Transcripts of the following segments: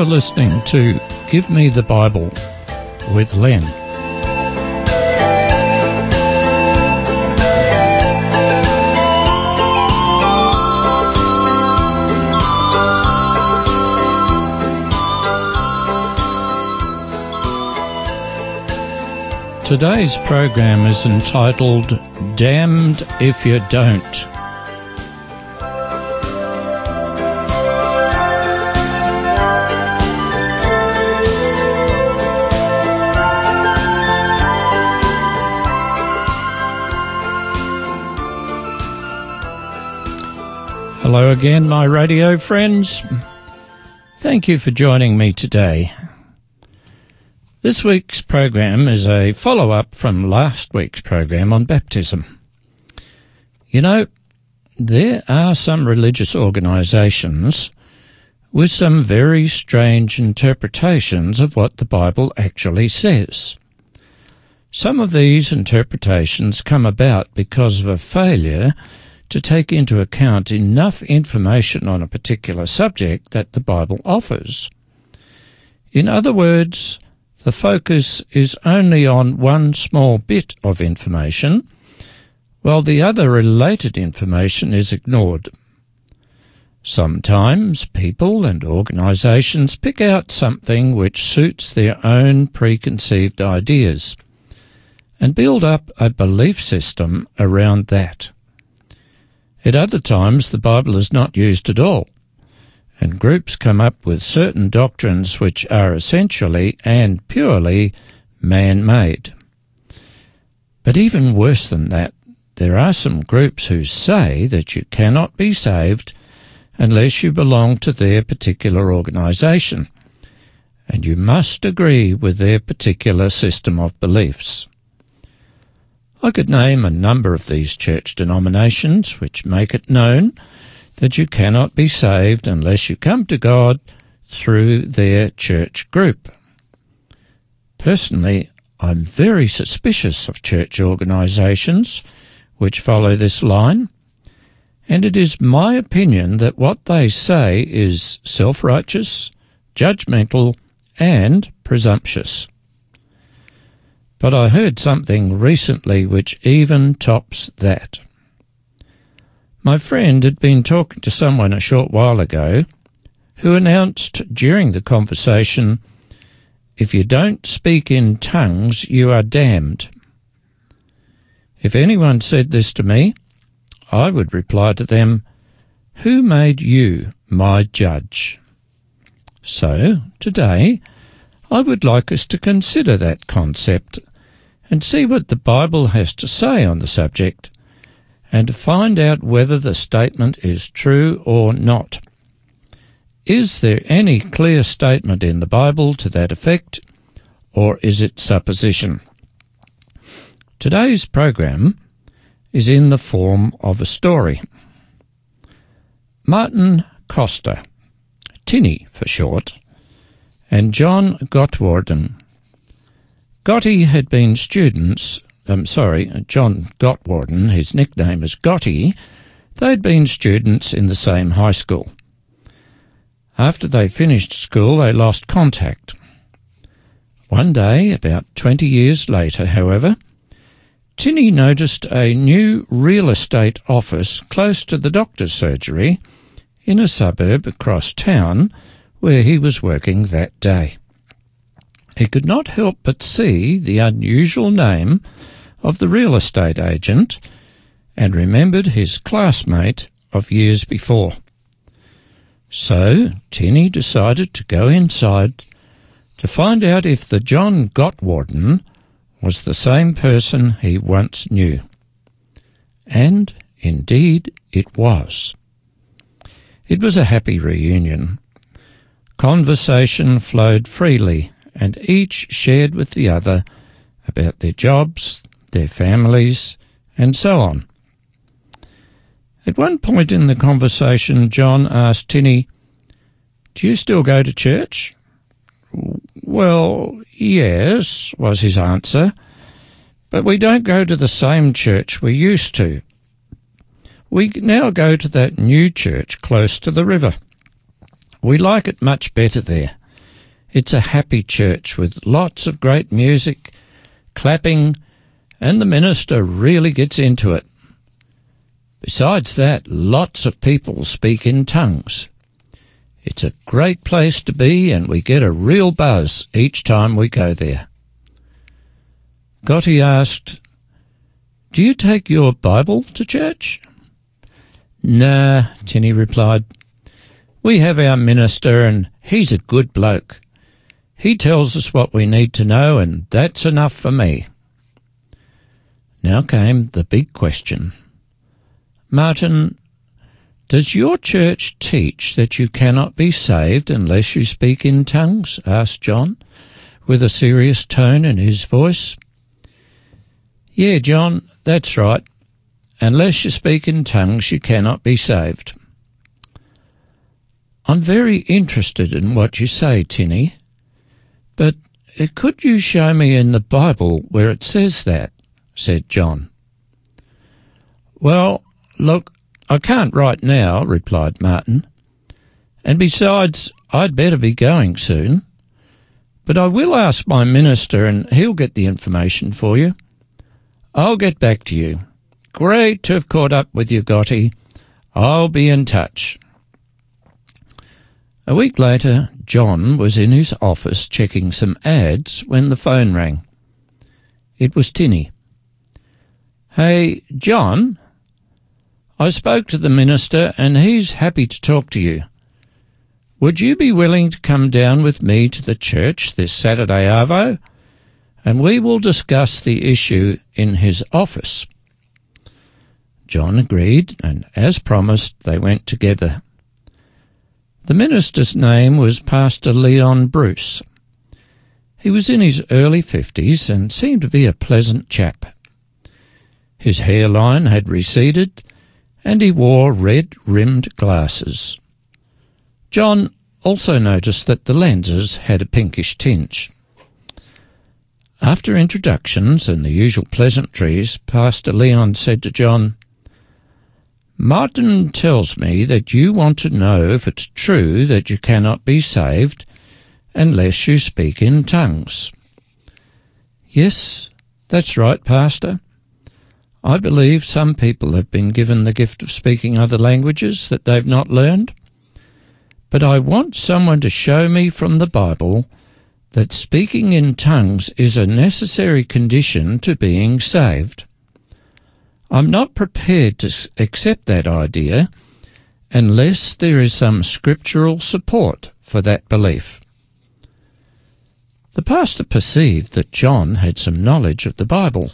Are listening to Give Me the Bible with Len. Today's program is entitled Damned If You Don't. Hello again, my radio friends. Thank you for joining me today. This week's program is a follow up from last week's program on baptism. You know, there are some religious organisations with some very strange interpretations of what the Bible actually says. Some of these interpretations come about because of a failure to take into account enough information on a particular subject that the Bible offers. In other words, the focus is only on one small bit of information, while the other related information is ignored. Sometimes people and organisations pick out something which suits their own preconceived ideas and build up a belief system around that. At other times, the Bible is not used at all, and groups come up with certain doctrines which are essentially and purely man made. But even worse than that, there are some groups who say that you cannot be saved unless you belong to their particular organisation, and you must agree with their particular system of beliefs. I could name a number of these church denominations which make it known that you cannot be saved unless you come to God through their church group. Personally, I'm very suspicious of church organisations which follow this line, and it is my opinion that what they say is self righteous, judgmental, and presumptuous. But I heard something recently which even tops that. My friend had been talking to someone a short while ago who announced during the conversation, If you don't speak in tongues, you are damned. If anyone said this to me, I would reply to them, Who made you my judge? So, today, I would like us to consider that concept and see what the Bible has to say on the subject and find out whether the statement is true or not. Is there any clear statement in the Bible to that effect, or is it supposition? Today's program is in the form of a story. Martin Costa, Tinny for short, and John Gottwarden Gotti had been students, I'm sorry, John Gottwarden, his nickname is Gotti, they'd been students in the same high school. After they finished school, they lost contact. One day, about 20 years later, however, Tinny noticed a new real estate office close to the doctor's surgery in a suburb across town where he was working that day he could not help but see the unusual name of the real estate agent and remembered his classmate of years before. So Tinny decided to go inside to find out if the John Gottwarden was the same person he once knew. And indeed it was. It was a happy reunion. Conversation flowed freely and each shared with the other about their jobs, their families, and so on. At one point in the conversation, John asked Tinny, Do you still go to church? Well, yes, was his answer, but we don't go to the same church we used to. We now go to that new church close to the river. We like it much better there. It's a happy church with lots of great music, clapping, and the minister really gets into it. Besides that, lots of people speak in tongues. It's a great place to be, and we get a real buzz each time we go there. Gotti asked, Do you take your Bible to church? Nah, Tinny replied. We have our minister, and he's a good bloke. He tells us what we need to know, and that's enough for me. Now came the big question. Martin, does your church teach that you cannot be saved unless you speak in tongues? asked John, with a serious tone in his voice. Yeah, John, that's right. Unless you speak in tongues, you cannot be saved. I'm very interested in what you say, Tinny, but could you show me in the Bible where it says that? said John. Well, look, I can't right now, replied Martin. And besides, I'd better be going soon. But I will ask my minister and he'll get the information for you. I'll get back to you. Great to have caught up with you, Gotti. I'll be in touch. A week later, John was in his office checking some ads when the phone rang. It was Tinny. Hey, John, I spoke to the minister and he's happy to talk to you. Would you be willing to come down with me to the church this Saturday, Arvo? And we will discuss the issue in his office. John agreed, and as promised, they went together. The minister's name was Pastor Leon Bruce. He was in his early fifties and seemed to be a pleasant chap. His hairline had receded, and he wore red rimmed glasses. John also noticed that the lenses had a pinkish tinge. After introductions and the usual pleasantries, Pastor Leon said to John, Martin tells me that you want to know if it's true that you cannot be saved unless you speak in tongues. Yes, that's right, Pastor. I believe some people have been given the gift of speaking other languages that they've not learned. But I want someone to show me from the Bible that speaking in tongues is a necessary condition to being saved. I'm not prepared to accept that idea unless there is some scriptural support for that belief. The pastor perceived that John had some knowledge of the Bible,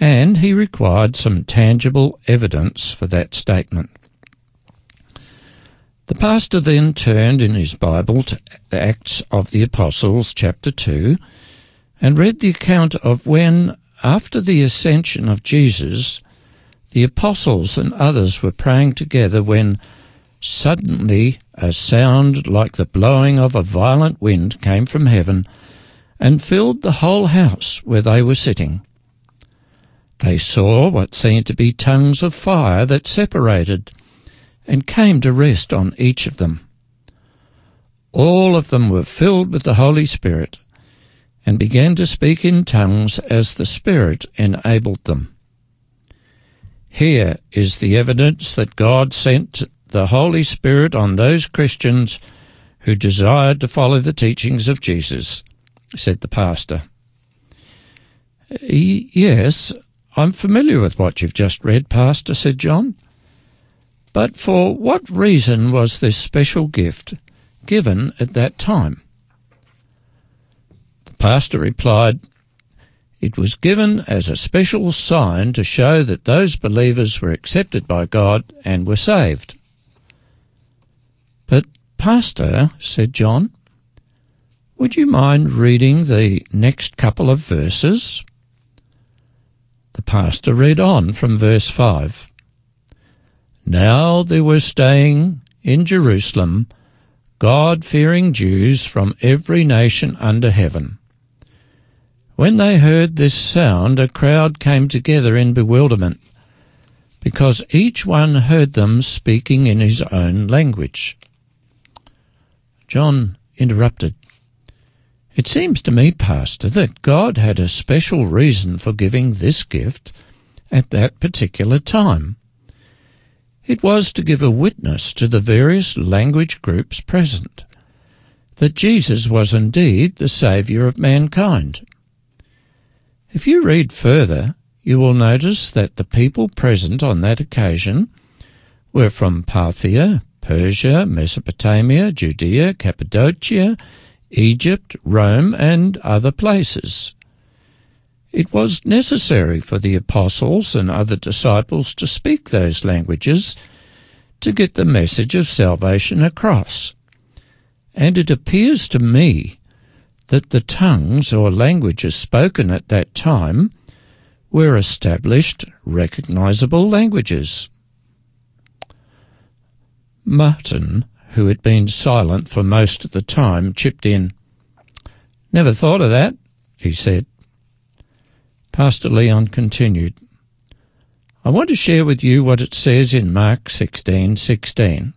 and he required some tangible evidence for that statement. The pastor then turned in his Bible to Acts of the Apostles, chapter 2, and read the account of when after the ascension of Jesus, the apostles and others were praying together when suddenly a sound like the blowing of a violent wind came from heaven and filled the whole house where they were sitting. They saw what seemed to be tongues of fire that separated and came to rest on each of them. All of them were filled with the Holy Spirit and began to speak in tongues as the Spirit enabled them. Here is the evidence that God sent the Holy Spirit on those Christians who desired to follow the teachings of Jesus, said the pastor. Yes, I'm familiar with what you've just read, Pastor, said John. But for what reason was this special gift given at that time? Pastor replied, It was given as a special sign to show that those believers were accepted by God and were saved. But, Pastor, said John, would you mind reading the next couple of verses? The pastor read on from verse 5. Now there were staying in Jerusalem God fearing Jews from every nation under heaven. When they heard this sound, a crowd came together in bewilderment, because each one heard them speaking in his own language. John interrupted. It seems to me, Pastor, that God had a special reason for giving this gift at that particular time. It was to give a witness to the various language groups present that Jesus was indeed the Saviour of mankind. If you read further, you will notice that the people present on that occasion were from Parthia, Persia, Mesopotamia, Judea, Cappadocia, Egypt, Rome, and other places. It was necessary for the apostles and other disciples to speak those languages to get the message of salvation across. And it appears to me that the tongues or languages spoken at that time were established, recognizable languages. Martin, who had been silent for most of the time, chipped in. Never thought of that, he said. Pastor Leon continued. I want to share with you what it says in Mark 16:16.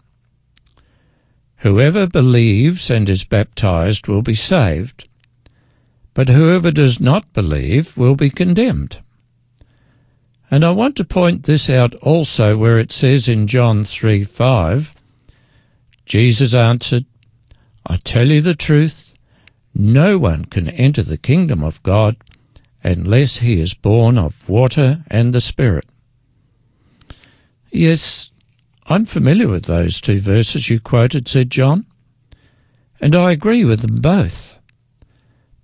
Whoever believes and is baptized will be saved, but whoever does not believe will be condemned. And I want to point this out also where it says in John 3:5, Jesus answered, I tell you the truth, no one can enter the kingdom of God unless he is born of water and the Spirit. Yes, I'm familiar with those two verses you quoted, said John, and I agree with them both.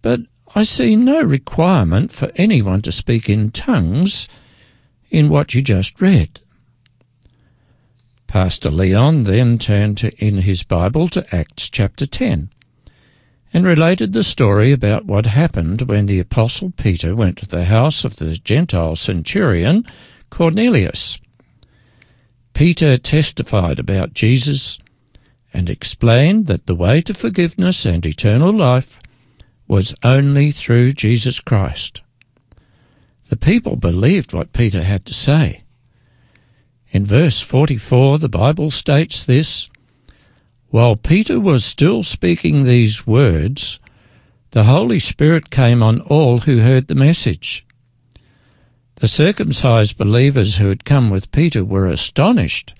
But I see no requirement for anyone to speak in tongues in what you just read. Pastor Leon then turned to, in his Bible to Acts chapter 10 and related the story about what happened when the Apostle Peter went to the house of the Gentile centurion Cornelius. Peter testified about Jesus and explained that the way to forgiveness and eternal life was only through Jesus Christ. The people believed what Peter had to say in verse 44, the Bible states this While Peter was still speaking these words, the Holy Spirit came on all who heard the message. The circumcised believers who had come with Peter were astonished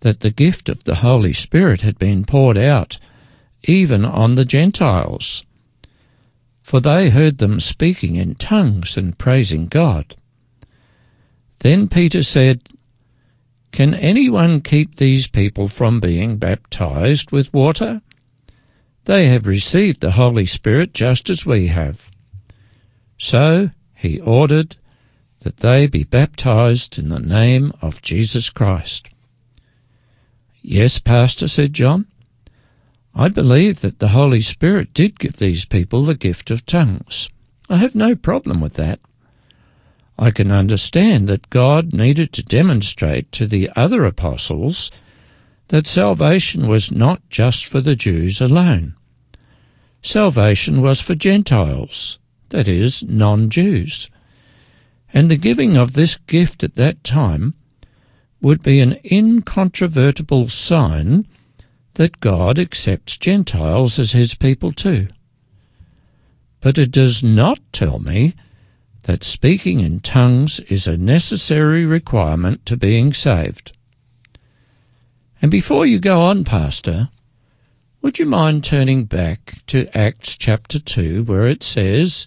that the gift of the Holy Spirit had been poured out even on the Gentiles, for they heard them speaking in tongues and praising God. Then Peter said, can anyone keep these people from being baptized with water? They have received the Holy Spirit just as we have. So he ordered that they be baptized in the name of Jesus Christ. Yes, Pastor, said John. I believe that the Holy Spirit did give these people the gift of tongues. I have no problem with that. I can understand that God needed to demonstrate to the other apostles that salvation was not just for the Jews alone. Salvation was for Gentiles, that is, non Jews. And the giving of this gift at that time would be an incontrovertible sign that God accepts Gentiles as his people too. But it does not tell me that speaking in tongues is a necessary requirement to being saved. And before you go on, Pastor, would you mind turning back to Acts chapter 2, where it says,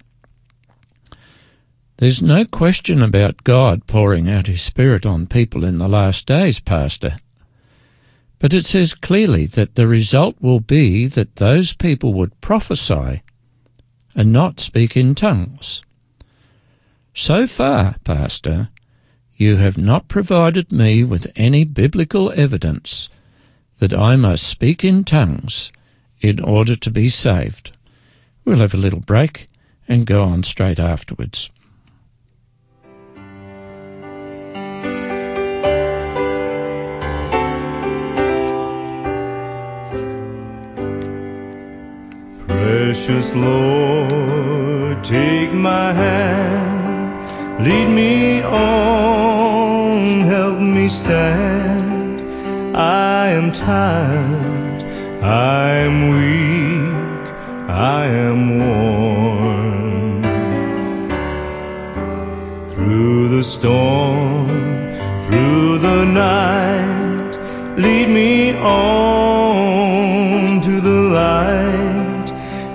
There's no question about God pouring out His Spirit on people in the last days, Pastor. But it says clearly that the result will be that those people would prophesy and not speak in tongues. So far, Pastor, you have not provided me with any biblical evidence that I must speak in tongues in order to be saved. We'll have a little break and go on straight afterwards. Precious Lord, take my hand, lead me on, help me stand. I am tired, I am weak, I am worn. Through the storm, through the night, lead me on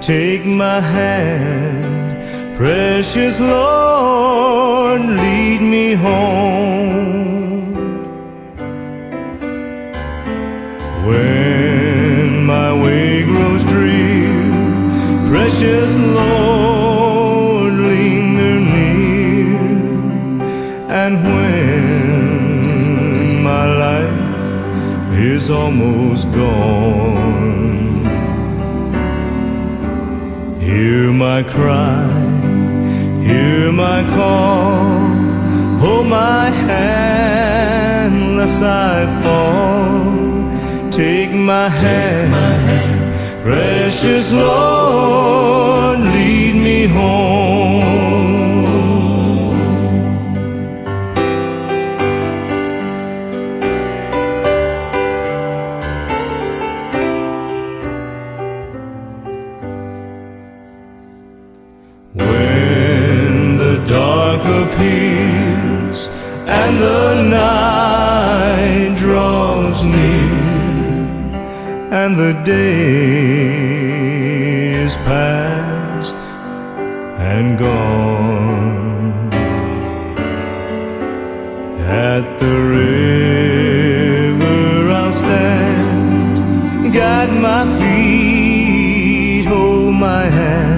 Take my hand, precious Lord, Take my hand, precious Lord, lead me home. When the dark appears and the night and the day is past and gone at the river I'll stand guide my feet hold my hand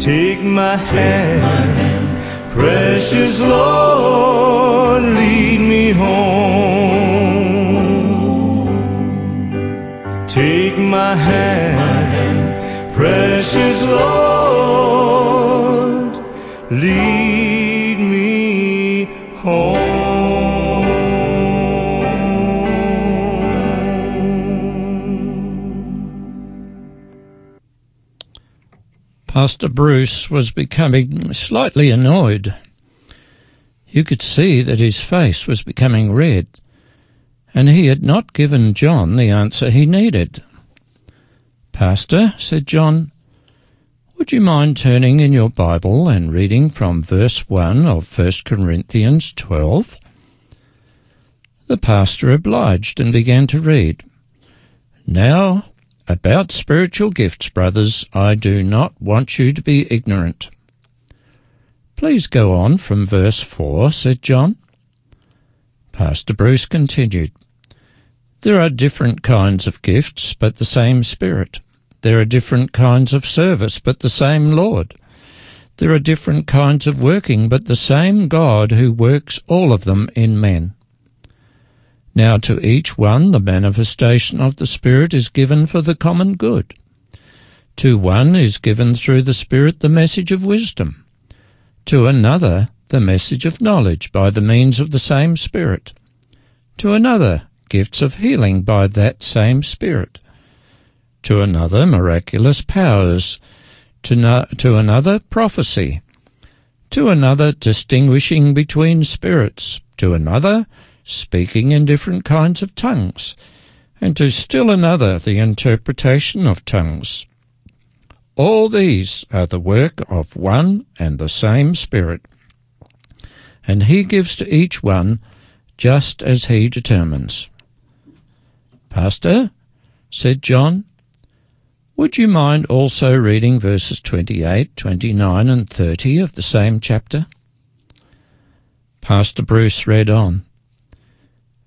Take my hand, precious Lord, lead me home. Hand, precious Lord, lead me home. Pastor Bruce was becoming slightly annoyed. You could see that his face was becoming red, and he had not given John the answer he needed. Pastor, said John, would you mind turning in your Bible and reading from verse 1 of 1 Corinthians 12? The pastor obliged and began to read. Now, about spiritual gifts, brothers, I do not want you to be ignorant. Please go on from verse 4, said John. Pastor Bruce continued. There are different kinds of gifts, but the same Spirit. There are different kinds of service, but the same Lord. There are different kinds of working, but the same God who works all of them in men. Now to each one the manifestation of the Spirit is given for the common good. To one is given through the Spirit the message of wisdom, to another the message of knowledge by the means of the same Spirit, to another gifts of healing by that same Spirit, to another miraculous powers, to, no, to another prophecy, to another distinguishing between spirits, to another speaking in different kinds of tongues, and to still another the interpretation of tongues. All these are the work of one and the same Spirit, and He gives to each one just as He determines. Pastor, said John, would you mind also reading verses 28, 29, and 30 of the same chapter? Pastor Bruce read on.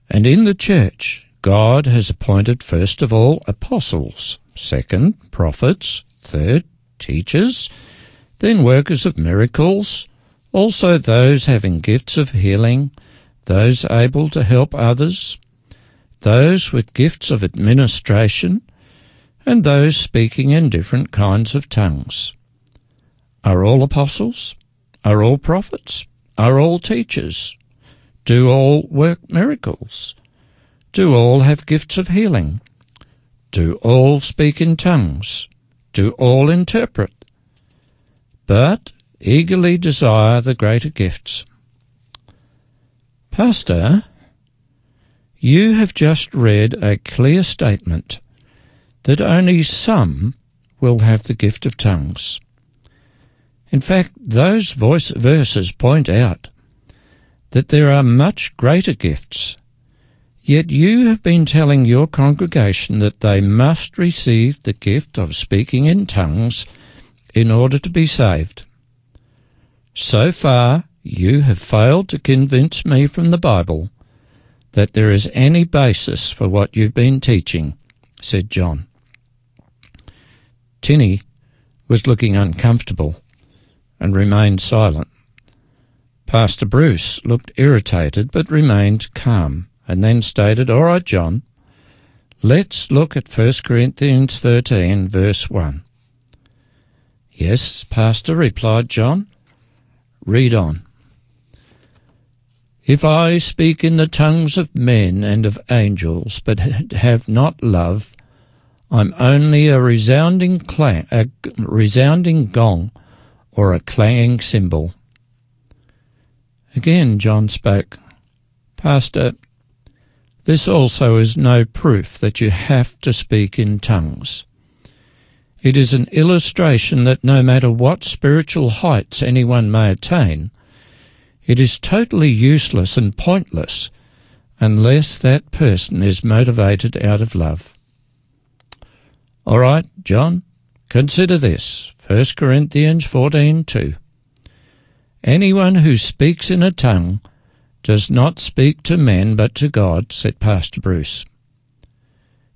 And in the church, God has appointed first of all apostles, second, prophets, third, teachers, then workers of miracles, also those having gifts of healing, those able to help others, those with gifts of administration, and those speaking in different kinds of tongues. Are all apostles? Are all prophets? Are all teachers? Do all work miracles? Do all have gifts of healing? Do all speak in tongues? Do all interpret? But eagerly desire the greater gifts. Pastor, you have just read a clear statement that only some will have the gift of tongues. In fact, those voice verses point out that there are much greater gifts, yet you have been telling your congregation that they must receive the gift of speaking in tongues in order to be saved. So far, you have failed to convince me from the Bible that there is any basis for what you've been teaching, said John. Tinny was looking uncomfortable and remained silent. Pastor Bruce looked irritated but remained calm and then stated, All right, John, let's look at 1 Corinthians 13, verse 1. Yes, Pastor, replied John. Read on. If I speak in the tongues of men and of angels, but have not love, I'm only a resounding clang, a resounding gong, or a clanging cymbal. Again John spoke. Pastor, this also is no proof that you have to speak in tongues. It is an illustration that no matter what spiritual heights anyone may attain, it is totally useless and pointless unless that person is motivated out of love. All right, John, consider this. 1 Corinthians 14:2. Anyone who speaks in a tongue does not speak to men but to God, said Pastor Bruce.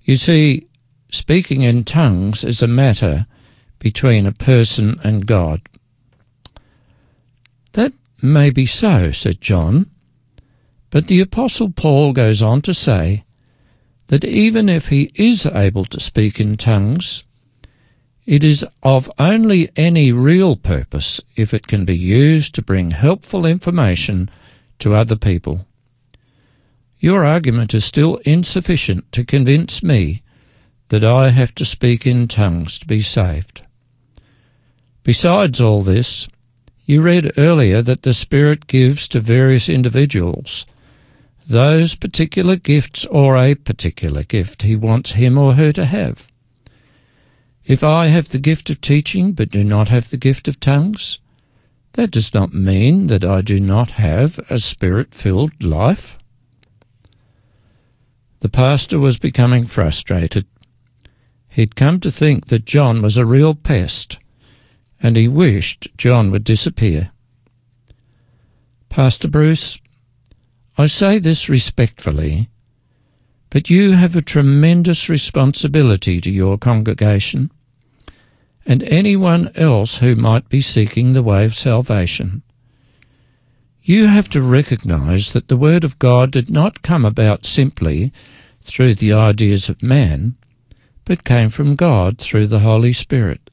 You see, speaking in tongues is a matter between a person and God. That may be so, said John, but the Apostle Paul goes on to say that even if he is able to speak in tongues, it is of only any real purpose if it can be used to bring helpful information to other people. Your argument is still insufficient to convince me that I have to speak in tongues to be saved. Besides all this, you read earlier that the Spirit gives to various individuals those particular gifts or a particular gift he wants him or her to have. If I have the gift of teaching but do not have the gift of tongues, that does not mean that I do not have a spirit filled life. The pastor was becoming frustrated. He'd come to think that John was a real pest, and he wished John would disappear. Pastor Bruce, I say this respectfully, but you have a tremendous responsibility to your congregation and anyone else who might be seeking the way of salvation. You have to recognize that the Word of God did not come about simply through the ideas of man, but came from God through the Holy Spirit.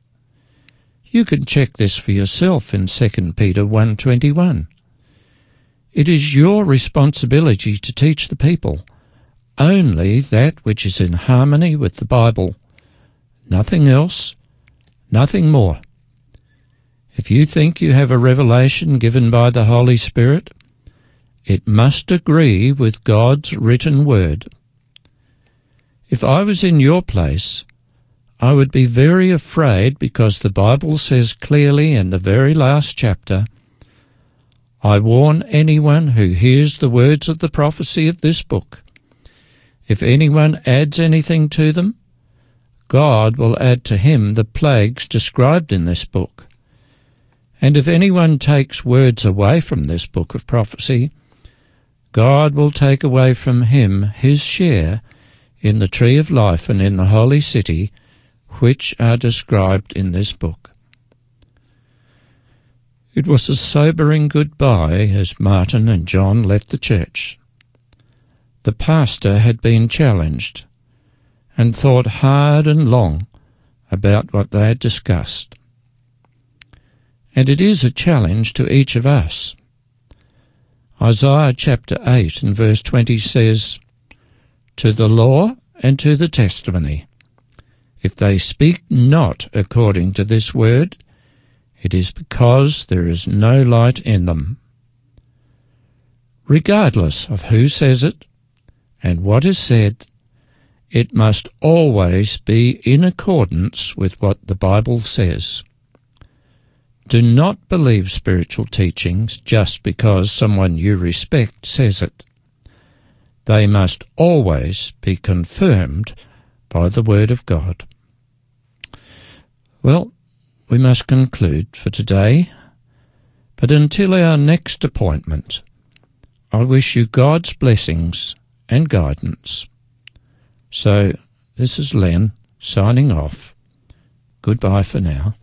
You can check this for yourself in 2 Peter 1.21. It is your responsibility to teach the people only that which is in harmony with the Bible, nothing else, Nothing more. If you think you have a revelation given by the Holy Spirit, it must agree with God's written word. If I was in your place, I would be very afraid because the Bible says clearly in the very last chapter, I warn anyone who hears the words of the prophecy of this book. If anyone adds anything to them, God will add to him the plagues described in this book. And if anyone takes words away from this book of prophecy, God will take away from him his share in the tree of life and in the holy city, which are described in this book. It was a sobering goodbye as Martin and John left the church. The pastor had been challenged and thought hard and long about what they had discussed. And it is a challenge to each of us. Isaiah chapter 8 and verse 20 says, To the law and to the testimony, if they speak not according to this word, it is because there is no light in them. Regardless of who says it and what is said, it must always be in accordance with what the Bible says. Do not believe spiritual teachings just because someone you respect says it. They must always be confirmed by the Word of God. Well, we must conclude for today, but until our next appointment, I wish you God's blessings and guidance. So, this is Len signing off. Goodbye for now.